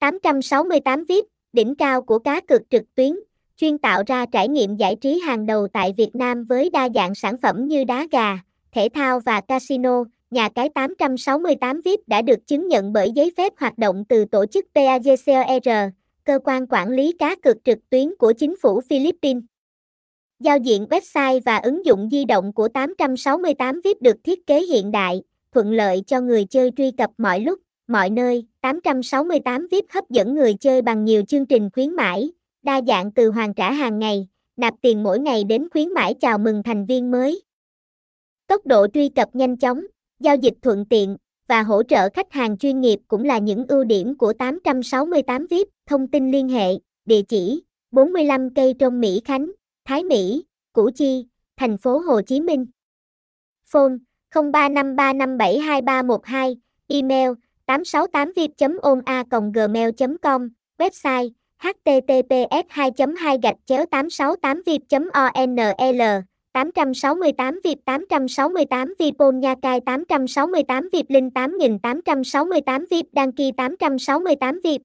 868 VIP, đỉnh cao của cá cược trực tuyến, chuyên tạo ra trải nghiệm giải trí hàng đầu tại Việt Nam với đa dạng sản phẩm như đá gà, thể thao và casino. Nhà cái 868 VIP đã được chứng nhận bởi giấy phép hoạt động từ tổ chức PAGCOR, cơ quan quản lý cá cược trực tuyến của chính phủ Philippines. Giao diện website và ứng dụng di động của 868 VIP được thiết kế hiện đại, thuận lợi cho người chơi truy cập mọi lúc, mọi nơi. 868 VIP hấp dẫn người chơi bằng nhiều chương trình khuyến mãi, đa dạng từ hoàn trả hàng ngày, nạp tiền mỗi ngày đến khuyến mãi chào mừng thành viên mới. Tốc độ truy cập nhanh chóng, giao dịch thuận tiện và hỗ trợ khách hàng chuyên nghiệp cũng là những ưu điểm của 868 VIP. Thông tin liên hệ, địa chỉ 45 cây trong Mỹ Khánh, Thái Mỹ, Củ Chi, thành phố Hồ Chí Minh. Phone 0353572312, email 868vip.oma.gmail.com, website https 2 2 gạch chéo 868 vip onl 868 vip 868 vip Vipon Nha Cai 868 vip Linh 8868 vip đăng kỳ 868 vip.